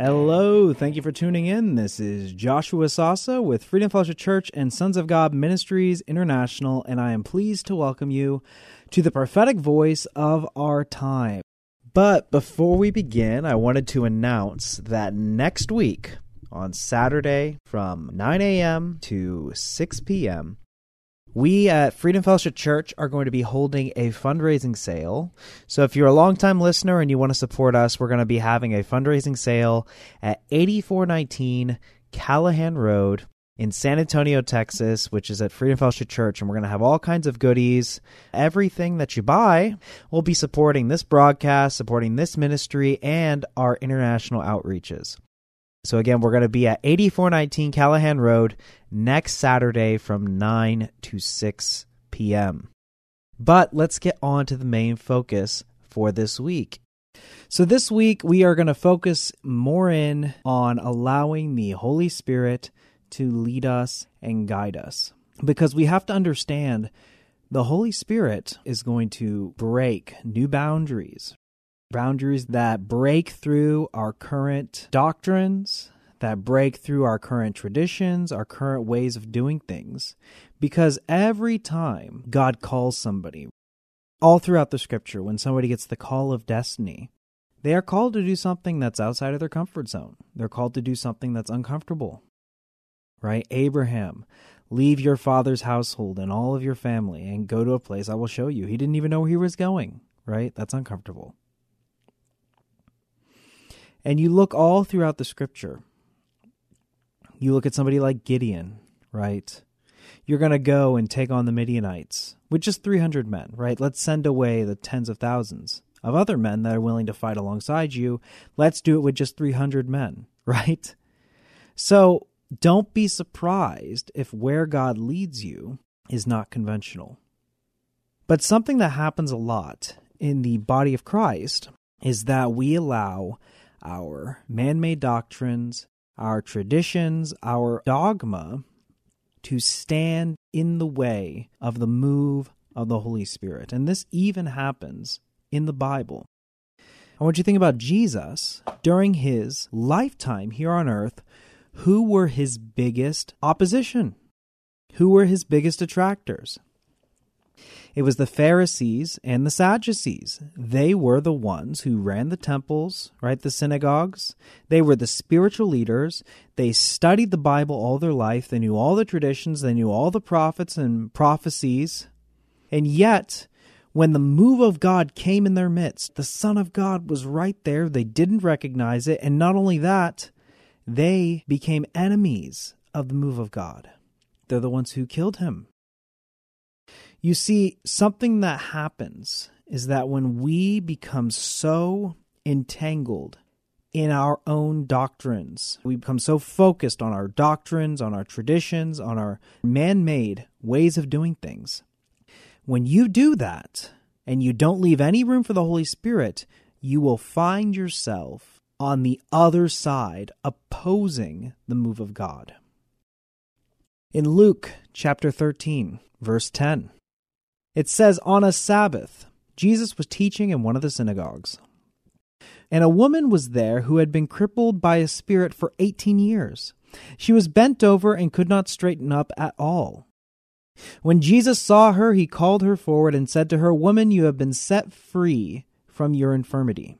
Hello, thank you for tuning in. This is Joshua Sasso with Freedom Fellowship Church and Sons of God Ministries International, and I am pleased to welcome you to the prophetic voice of our time. But before we begin, I wanted to announce that next week, on Saturday from 9 a.m. to 6 p.m., we at Freedom Fellowship Church are going to be holding a fundraising sale. So if you're a longtime listener and you want to support us, we're going to be having a fundraising sale at 8419 Callaghan Road in San Antonio, Texas, which is at Freedom Fellowship Church. And we're going to have all kinds of goodies. Everything that you buy will be supporting this broadcast, supporting this ministry, and our international outreaches. So again, we're going to be at 8419 Callaghan Road next Saturday from 9 to 6 p.m. But let's get on to the main focus for this week. So this week we are going to focus more in on allowing the Holy Spirit to lead us and guide us. Because we have to understand the Holy Spirit is going to break new boundaries, boundaries that break through our current doctrines, that break through our current traditions, our current ways of doing things. Because every time God calls somebody, all throughout the scripture, when somebody gets the call of destiny, they are called to do something that's outside of their comfort zone. They're called to do something that's uncomfortable. Right? Abraham, leave your father's household and all of your family and go to a place I will show you. He didn't even know where he was going, right? That's uncomfortable. And you look all throughout the scripture. You look at somebody like Gideon, right? You're going to go and take on the Midianites with just 300 men, right? Let's send away the tens of thousands of other men that are willing to fight alongside you. Let's do it with just 300 men, right? So don't be surprised if where God leads you is not conventional. But something that happens a lot in the body of Christ is that we allow our man made doctrines, our traditions, our dogma to stand in the way of the move of the Holy Spirit. And this even happens in the Bible. I want you to think about Jesus during his lifetime here on earth. Who were his biggest opposition? Who were his biggest detractors? It was the Pharisees and the Sadducees. They were the ones who ran the temples, right? The synagogues. They were the spiritual leaders. They studied the Bible all their life. They knew all the traditions. They knew all the prophets and prophecies. And yet, when the move of God came in their midst, the Son of God was right there. They didn't recognize it. And not only that, they became enemies of the move of God. They're the ones who killed him. You see, something that happens is that when we become so entangled in our own doctrines, we become so focused on our doctrines, on our traditions, on our man made ways of doing things. When you do that and you don't leave any room for the Holy Spirit, you will find yourself on the other side opposing the move of God. In Luke chapter 13, verse 10, it says, On a Sabbath, Jesus was teaching in one of the synagogues. And a woman was there who had been crippled by a spirit for 18 years. She was bent over and could not straighten up at all. When Jesus saw her, he called her forward and said to her, Woman, you have been set free from your infirmity.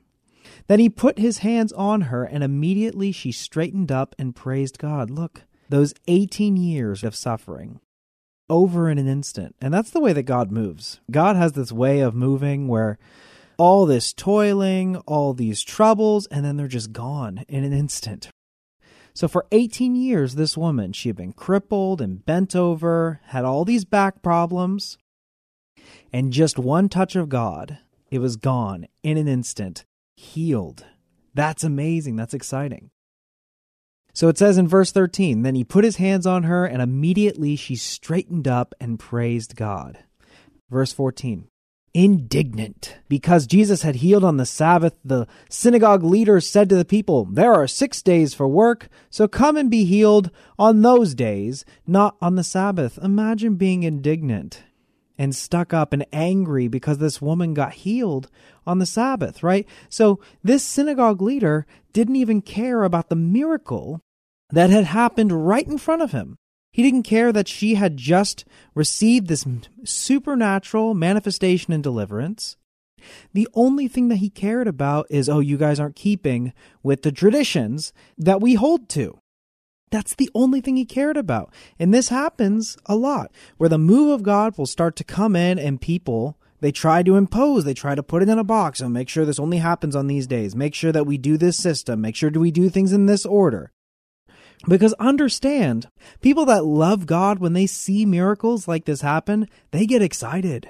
Then he put his hands on her, and immediately she straightened up and praised God. Look, those 18 years of suffering over in an instant. And that's the way that God moves. God has this way of moving where all this toiling, all these troubles, and then they're just gone in an instant. So for 18 years, this woman, she had been crippled and bent over, had all these back problems, and just one touch of God, it was gone in an instant, healed. That's amazing. That's exciting. So it says in verse 13, Then he put his hands on her, and immediately she straightened up and praised God. Verse 14, indignant. Because Jesus had healed on the Sabbath, the synagogue leaders said to the people, There are six days for work, so come and be healed on those days, not on the Sabbath. Imagine being indignant and stuck up and angry because this woman got healed on the Sabbath, right? So this synagogue leader didn't even care about the miracle that had happened right in front of him. He didn't care that she had just received this supernatural manifestation and deliverance. The only thing that he cared about is, oh, you guys aren't keeping with the traditions that we hold to. That's the only thing he cared about. And this happens a lot, where the move of God will start to come in and people, they try to impose, they try to put it in a box and make sure this only happens on these days. Make sure that we do this system. Make sure do we do things in this order. Because understand, people that love God, when they see miracles like this happen, they get excited.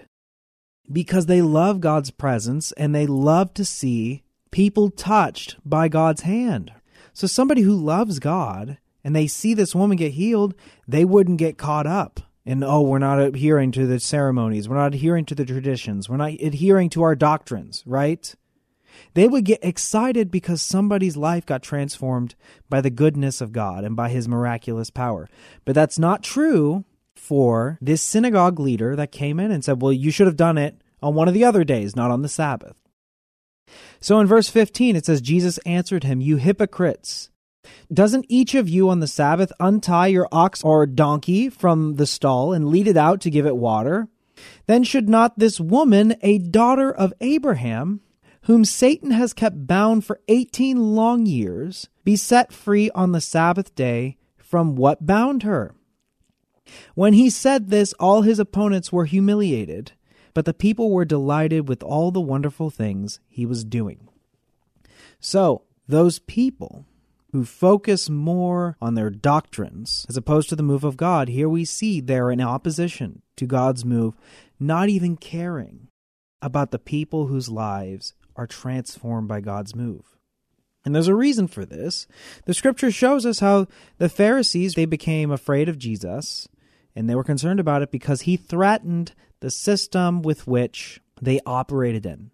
Because they love God's presence and they love to see people touched by God's hand. So somebody who loves God and they see this woman get healed, they wouldn't get caught up in, oh, we're not adhering to the ceremonies, we're not adhering to the traditions, we're not adhering to our doctrines, right? They would get excited because somebody's life got transformed by the goodness of God and by his miraculous power. But that's not true for this synagogue leader that came in and said, Well, you should have done it on one of the other days, not on the Sabbath. So in verse 15, it says, Jesus answered him, You hypocrites. Doesn't each of you on the Sabbath untie your ox or donkey from the stall and lead it out to give it water? Then should not this woman, a daughter of Abraham, whom Satan has kept bound for 18 long years, be set free on the Sabbath day from what bound her? When he said this, all his opponents were humiliated, but the people were delighted with all the wonderful things he was doing. So, those people who focus more on their doctrines as opposed to the move of God, here we see they're in opposition to God's move, not even caring about the people whose lives are transformed by God's move. And there's a reason for this. The scripture shows us how the Pharisees they became afraid of Jesus and they were concerned about it because he threatened the system with which they operated in.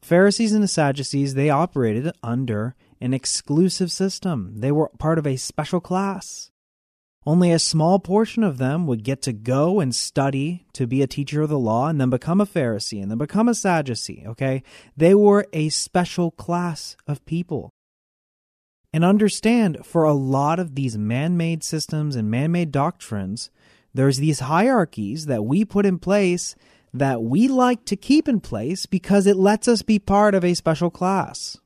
Pharisees and the Sadducees they operated under an exclusive system. They were part of a special class. Only a small portion of them would get to go and study to be a teacher of the law and then become a Pharisee and then become a Sadducee, okay? They were a special class of people. And understand, for a lot of these man made systems and man made doctrines, there's these hierarchies that we put in place that we like to keep in place because it lets us be part of a special class.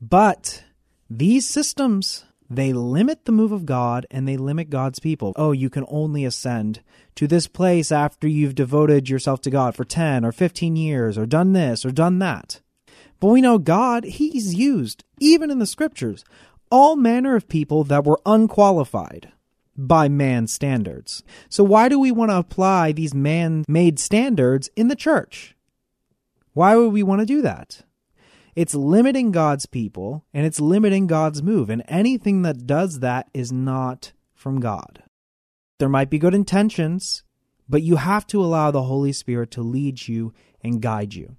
But these systems they limit the move of God and they limit God's people. Oh, you can only ascend to this place after you've devoted yourself to God for 10 or 15 years or done this or done that. But we know God, He's used, even in the scriptures, all manner of people that were unqualified by man's standards. So why do we want to apply these man made standards in the church? Why would we want to do that? It's limiting God's people and it's limiting God's move. And anything that does that is not from God. There might be good intentions, but you have to allow the Holy Spirit to lead you and guide you.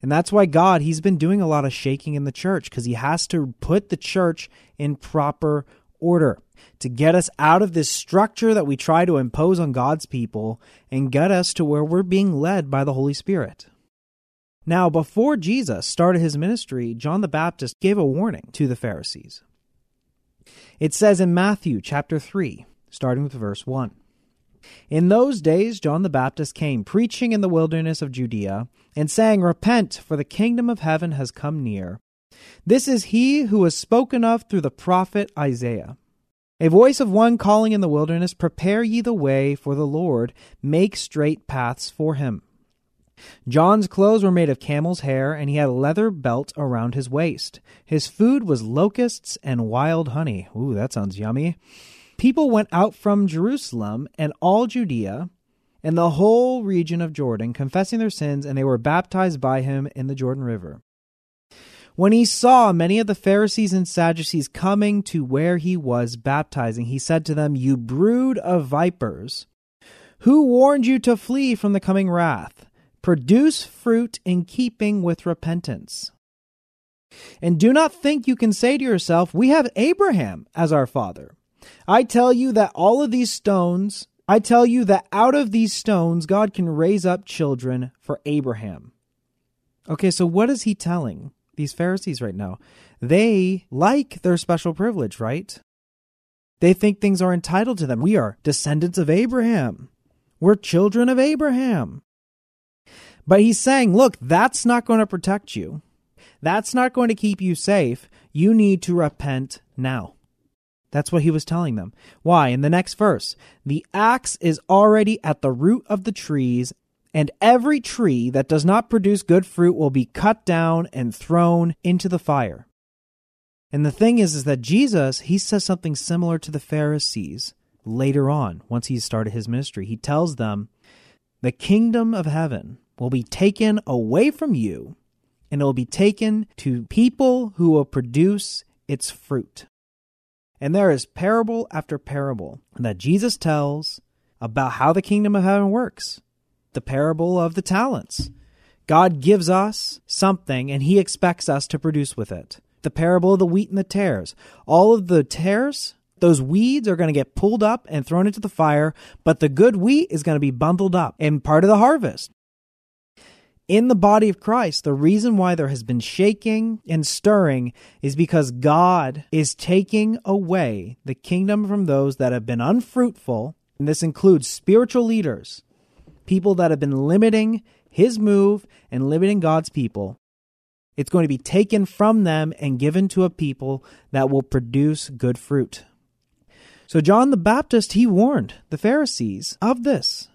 And that's why God, He's been doing a lot of shaking in the church because He has to put the church in proper order to get us out of this structure that we try to impose on God's people and get us to where we're being led by the Holy Spirit. Now, before Jesus started his ministry, John the Baptist gave a warning to the Pharisees. It says in Matthew chapter 3, starting with verse 1. In those days, John the Baptist came preaching in the wilderness of Judea and saying, Repent, for the kingdom of heaven has come near. This is he who was spoken of through the prophet Isaiah. A voice of one calling in the wilderness, Prepare ye the way for the Lord, make straight paths for him. John's clothes were made of camel's hair, and he had a leather belt around his waist. His food was locusts and wild honey. Ooh, that sounds yummy. People went out from Jerusalem and all Judea and the whole region of Jordan, confessing their sins, and they were baptized by him in the Jordan River. When he saw many of the Pharisees and Sadducees coming to where he was baptizing, he said to them, You brood of vipers, who warned you to flee from the coming wrath? Produce fruit in keeping with repentance. And do not think you can say to yourself, We have Abraham as our father. I tell you that all of these stones, I tell you that out of these stones, God can raise up children for Abraham. Okay, so what is he telling these Pharisees right now? They like their special privilege, right? They think things are entitled to them. We are descendants of Abraham. We're children of Abraham. But he's saying, look, that's not going to protect you. That's not going to keep you safe. You need to repent now. That's what he was telling them. Why? In the next verse, the axe is already at the root of the trees, and every tree that does not produce good fruit will be cut down and thrown into the fire. And the thing is, is that Jesus, he says something similar to the Pharisees later on, once he started his ministry. He tells them, the kingdom of heaven will be taken away from you and it will be taken to people who will produce its fruit. And there is parable after parable that Jesus tells about how the kingdom of heaven works. The parable of the talents. God gives us something and he expects us to produce with it. The parable of the wheat and the tares. All of the tares, those weeds are going to get pulled up and thrown into the fire, but the good wheat is going to be bundled up and part of the harvest in the body of Christ, the reason why there has been shaking and stirring is because God is taking away the kingdom from those that have been unfruitful. And this includes spiritual leaders, people that have been limiting his move and limiting God's people. It's going to be taken from them and given to a people that will produce good fruit. So, John the Baptist, he warned the Pharisees of this.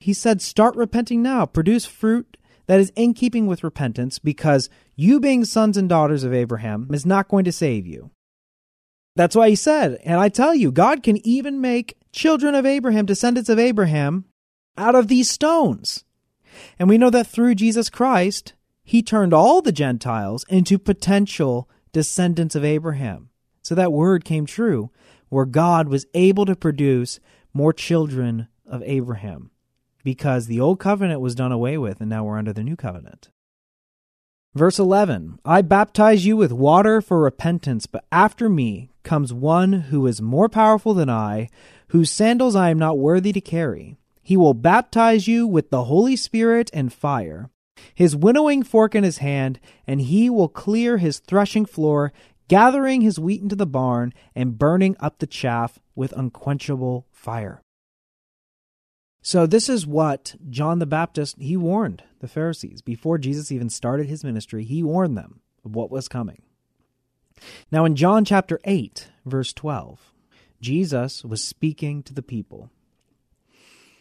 He said, Start repenting now, produce fruit that is in keeping with repentance because you being sons and daughters of Abraham is not going to save you. That's why he said, and I tell you, God can even make children of Abraham, descendants of Abraham, out of these stones. And we know that through Jesus Christ, he turned all the Gentiles into potential descendants of Abraham. So that word came true, where God was able to produce more children of Abraham because the old covenant was done away with and now we're under the new covenant. Verse 11 I baptize you with water for repentance, but after me comes one who is more powerful than I, whose sandals I am not worthy to carry. He will baptize you with the Holy Spirit and fire. His winnowing fork in his hand, and he will clear his threshing floor, gathering his wheat into the barn, and burning up the chaff with unquenchable fire. So this is what John the Baptist he warned the Pharisees before Jesus even started his ministry. He warned them of what was coming. Now in John chapter 8 verse 12, Jesus was speaking to the people.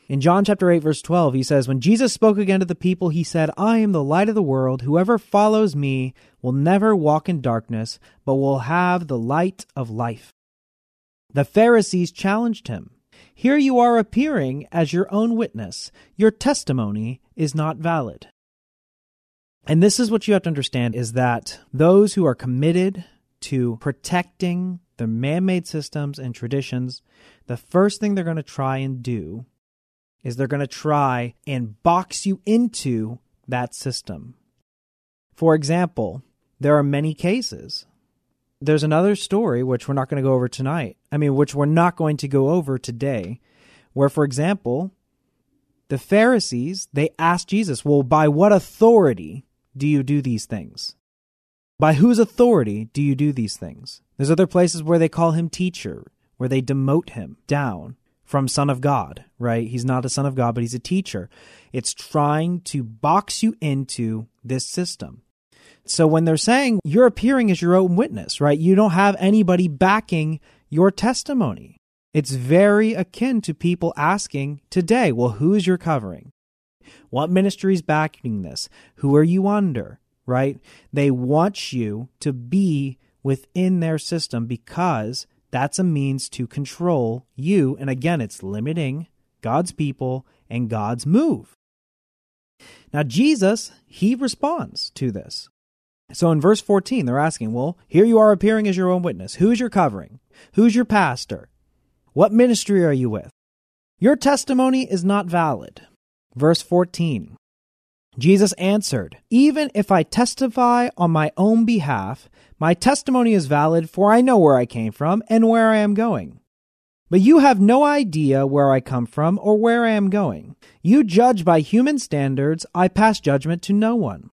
In John chapter 8 verse 12, he says, When Jesus spoke again to the people, he said, I am the light of the world. Whoever follows me will never walk in darkness, but will have the light of life. The Pharisees challenged him. Here you are appearing as your own witness. Your testimony is not valid. And this is what you have to understand is that those who are committed to protecting the man made systems and traditions, the first thing they're going to try and do is they're going to try and box you into that system. For example, there are many cases there's another story which we're not going to go over tonight. I mean, which we're not going to go over today, where, for example, the Pharisees they asked Jesus, "Well, by what authority do you do these things? By whose authority do you do these things?" There's other places where they call him teacher, where they demote him down from son of God, right? He's not a son of God, but he's a teacher. It's trying to box you into this system. So when they're saying you're appearing as your own witness, right? You don't have anybody backing your testimony. It's very akin to people asking today, well, who is your covering? What ministry is backing this? Who are you under? Right? They want you to be within their system because that's a means to control you. And again, it's limiting God's people and God's move. Now, Jesus, he responds to this. So in verse 14, they're asking, well, here you are appearing as your own witness. Who's your covering? Who's your pastor? What ministry are you with? Your testimony is not valid. Verse 14 Jesus answered, Even if I testify on my own behalf, my testimony is valid, for I know where I came from and where I am going. But you have no idea where I come from or where I am going. You judge by human standards, I pass judgment to no one.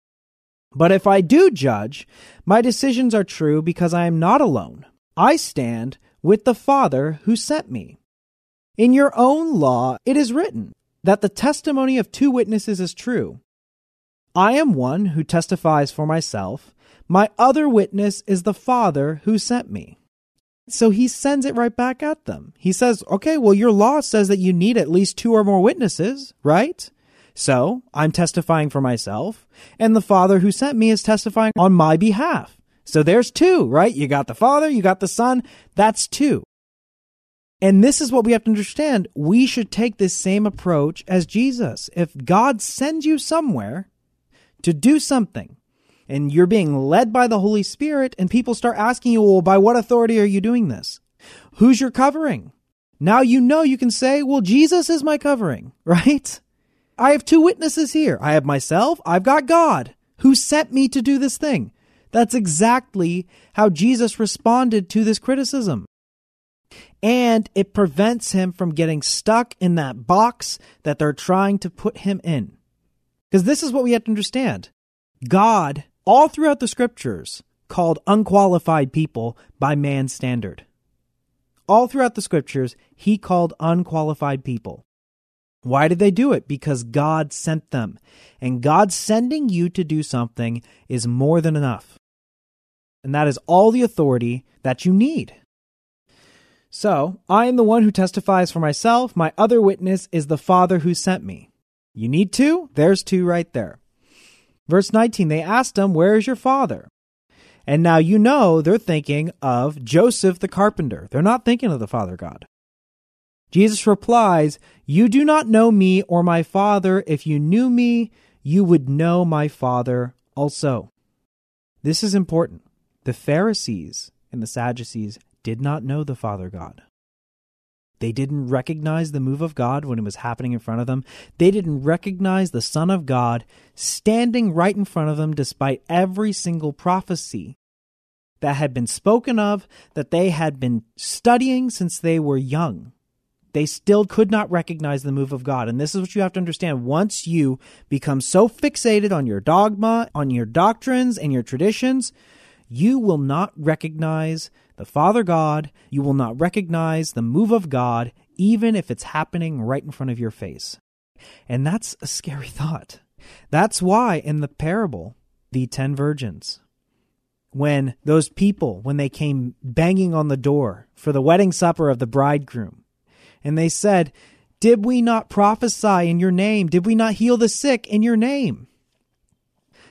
But if I do judge, my decisions are true because I am not alone. I stand with the Father who sent me. In your own law, it is written that the testimony of two witnesses is true. I am one who testifies for myself. My other witness is the Father who sent me. So he sends it right back at them. He says, okay, well, your law says that you need at least two or more witnesses, right? So I'm testifying for myself, and the Father who sent me is testifying on my behalf. So there's two, right? You got the Father, you got the Son. That's two. And this is what we have to understand. We should take this same approach as Jesus. If God sends you somewhere to do something, and you're being led by the Holy Spirit, and people start asking you, well, by what authority are you doing this? Who's your covering? Now you know you can say, well, Jesus is my covering, right? I have two witnesses here. I have myself, I've got God who sent me to do this thing. That's exactly how Jesus responded to this criticism. And it prevents him from getting stuck in that box that they're trying to put him in. Because this is what we have to understand God all throughout the scriptures called unqualified people by man's standard. All throughout the scriptures, he called unqualified people. Why did they do it? Because God sent them. And God sending you to do something is more than enough. And that is all the authority that you need. So, I am the one who testifies for myself. My other witness is the Father who sent me. You need two? There's two right there. Verse 19, they asked him, Where is your father? And now you know they're thinking of Joseph the carpenter. They're not thinking of the Father God. Jesus replies, You do not know me or my Father. If you knew me, you would know my Father also. This is important. The Pharisees and the Sadducees did not know the Father God. They didn't recognize the move of God when it was happening in front of them. They didn't recognize the Son of God standing right in front of them despite every single prophecy that had been spoken of, that they had been studying since they were young. They still could not recognize the move of God. And this is what you have to understand. Once you become so fixated on your dogma, on your doctrines, and your traditions, you will not recognize the Father God. You will not recognize the move of God, even if it's happening right in front of your face. And that's a scary thought. That's why in the parable, the ten virgins, when those people, when they came banging on the door for the wedding supper of the bridegroom, and they said, Did we not prophesy in your name? Did we not heal the sick in your name?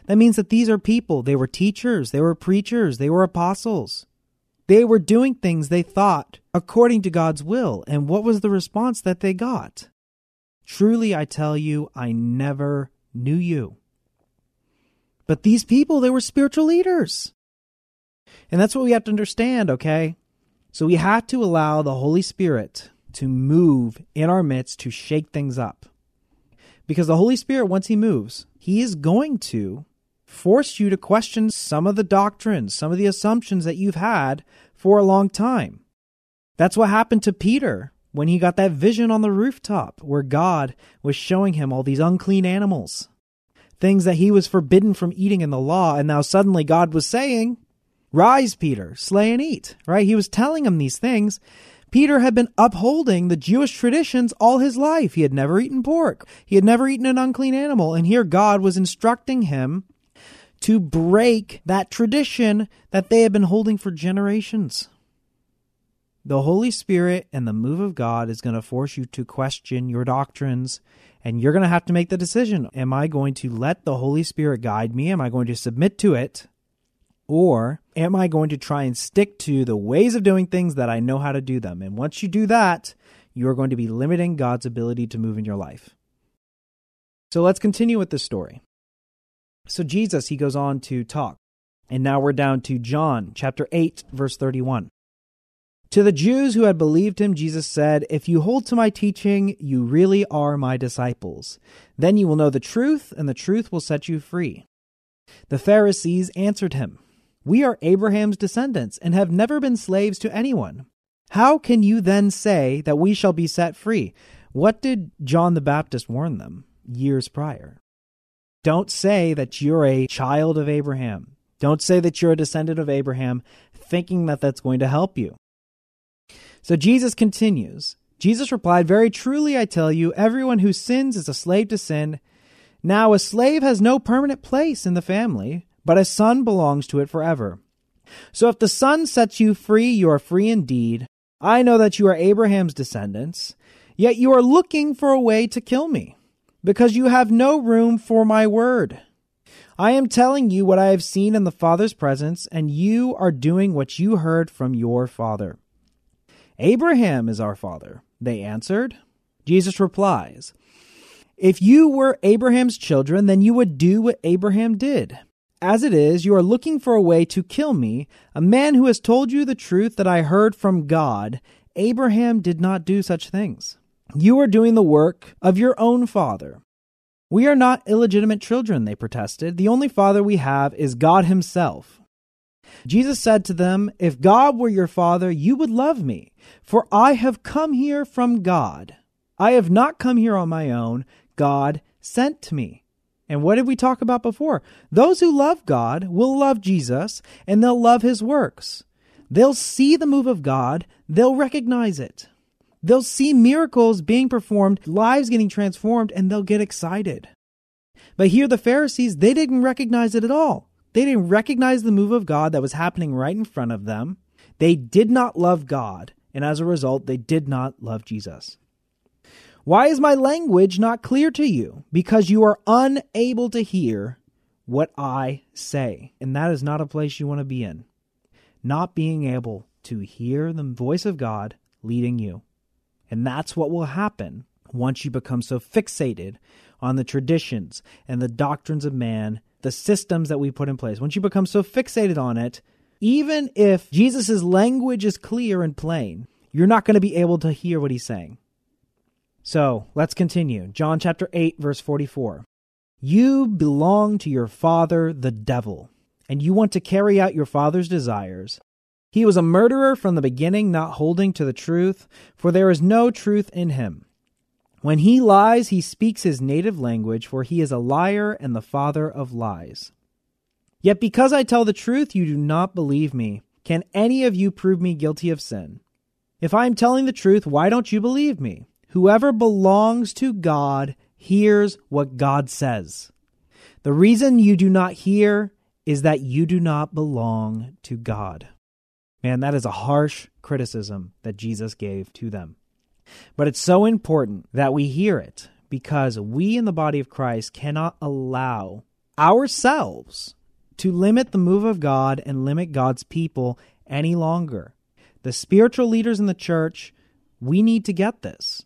That means that these are people. They were teachers, they were preachers, they were apostles. They were doing things they thought according to God's will. And what was the response that they got? Truly, I tell you, I never knew you. But these people, they were spiritual leaders. And that's what we have to understand, okay? So we have to allow the Holy Spirit to move in our midst to shake things up. Because the Holy Spirit, once He moves, He is going to force you to question some of the doctrines, some of the assumptions that you've had for a long time. That's what happened to Peter when he got that vision on the rooftop where God was showing him all these unclean animals, things that he was forbidden from eating in the law. And now suddenly God was saying, Rise, Peter, slay and eat, right? He was telling him these things. Peter had been upholding the Jewish traditions all his life. He had never eaten pork. He had never eaten an unclean animal. And here God was instructing him to break that tradition that they had been holding for generations. The Holy Spirit and the move of God is going to force you to question your doctrines, and you're going to have to make the decision Am I going to let the Holy Spirit guide me? Am I going to submit to it? Or am I going to try and stick to the ways of doing things that I know how to do them? And once you do that, you are going to be limiting God's ability to move in your life. So let's continue with this story. So Jesus, he goes on to talk. And now we're down to John chapter 8, verse 31. To the Jews who had believed him, Jesus said, If you hold to my teaching, you really are my disciples. Then you will know the truth, and the truth will set you free. The Pharisees answered him, We are Abraham's descendants, and have never been slaves to anyone. How can you then say that we shall be set free? What did John the Baptist warn them years prior? Don't say that you're a child of Abraham. Don't say that you're a descendant of Abraham, thinking that that's going to help you. So Jesus continues. Jesus replied, Very truly I tell you, everyone who sins is a slave to sin. Now a slave has no permanent place in the family, but a son belongs to it forever. So if the son sets you free, you are free indeed. I know that you are Abraham's descendants, yet you are looking for a way to kill me, because you have no room for my word. I am telling you what I have seen in the Father's presence, and you are doing what you heard from your father. Abraham is our father, they answered. Jesus replies, If you were Abraham's children, then you would do what Abraham did. As it is, you are looking for a way to kill me, a man who has told you the truth that I heard from God. Abraham did not do such things. You are doing the work of your own father. We are not illegitimate children, they protested. The only father we have is God Himself. Jesus said to them, If God were your father, you would love me, for I have come here from God. I have not come here on my own. God sent me. And what did we talk about before? Those who love God will love Jesus and they'll love his works. They'll see the move of God, they'll recognize it. They'll see miracles being performed, lives getting transformed, and they'll get excited. But here, the Pharisees, they didn't recognize it at all. They didn't recognize the move of God that was happening right in front of them. They did not love God, and as a result, they did not love Jesus. Why is my language not clear to you? Because you are unable to hear what I say. And that is not a place you want to be in. Not being able to hear the voice of God leading you. And that's what will happen once you become so fixated on the traditions and the doctrines of man the systems that we put in place, once you become so fixated on it, even if Jesus' language is clear and plain, you're not going to be able to hear what he's saying. So let's continue. John chapter 8, verse 44. You belong to your father, the devil, and you want to carry out your father's desires. He was a murderer from the beginning, not holding to the truth, for there is no truth in him. When he lies, he speaks his native language, for he is a liar and the father of lies. Yet because I tell the truth, you do not believe me. Can any of you prove me guilty of sin? If I am telling the truth, why don't you believe me? Whoever belongs to God hears what God says. The reason you do not hear is that you do not belong to God. Man, that is a harsh criticism that Jesus gave to them. But it's so important that we hear it because we in the body of Christ cannot allow ourselves to limit the move of God and limit God's people any longer. The spiritual leaders in the church, we need to get this.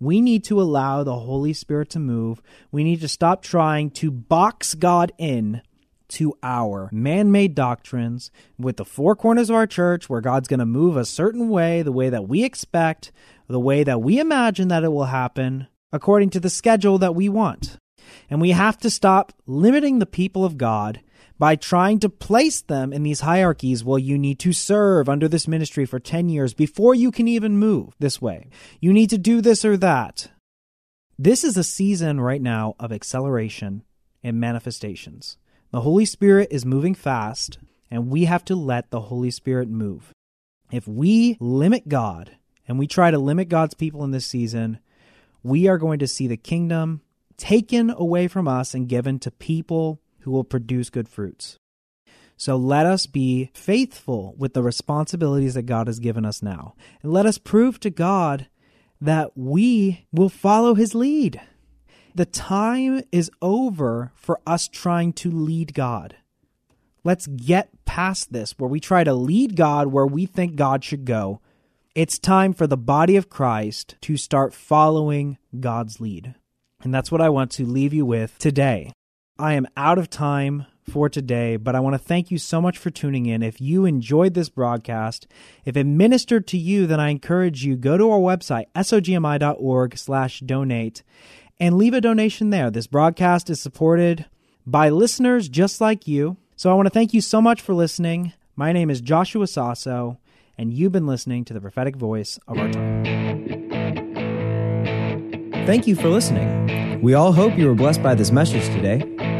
We need to allow the Holy Spirit to move. We need to stop trying to box God in to our man made doctrines with the four corners of our church where God's going to move a certain way, the way that we expect, the way that we imagine that it will happen, according to the schedule that we want. And we have to stop limiting the people of God by trying to place them in these hierarchies. Well, you need to serve under this ministry for 10 years before you can even move this way. You need to do this or that. This is a season right now of acceleration and manifestations. The Holy Spirit is moving fast, and we have to let the Holy Spirit move. If we limit God and we try to limit God's people in this season, we are going to see the kingdom taken away from us and given to people who will produce good fruits. So let us be faithful with the responsibilities that God has given us now. And let us prove to God that we will follow his lead. The time is over for us trying to lead God. Let's get past this where we try to lead God where we think God should go it's time for the body of Christ to start following God's lead. And that's what I want to leave you with today. I am out of time for today, but I want to thank you so much for tuning in. If you enjoyed this broadcast, if it ministered to you, then I encourage you go to our website sogmi.org/donate and leave a donation there. This broadcast is supported by listeners just like you. So I want to thank you so much for listening. My name is Joshua Sasso, and you've been listening to the prophetic voice of our time. Thank you for listening. We all hope you were blessed by this message today.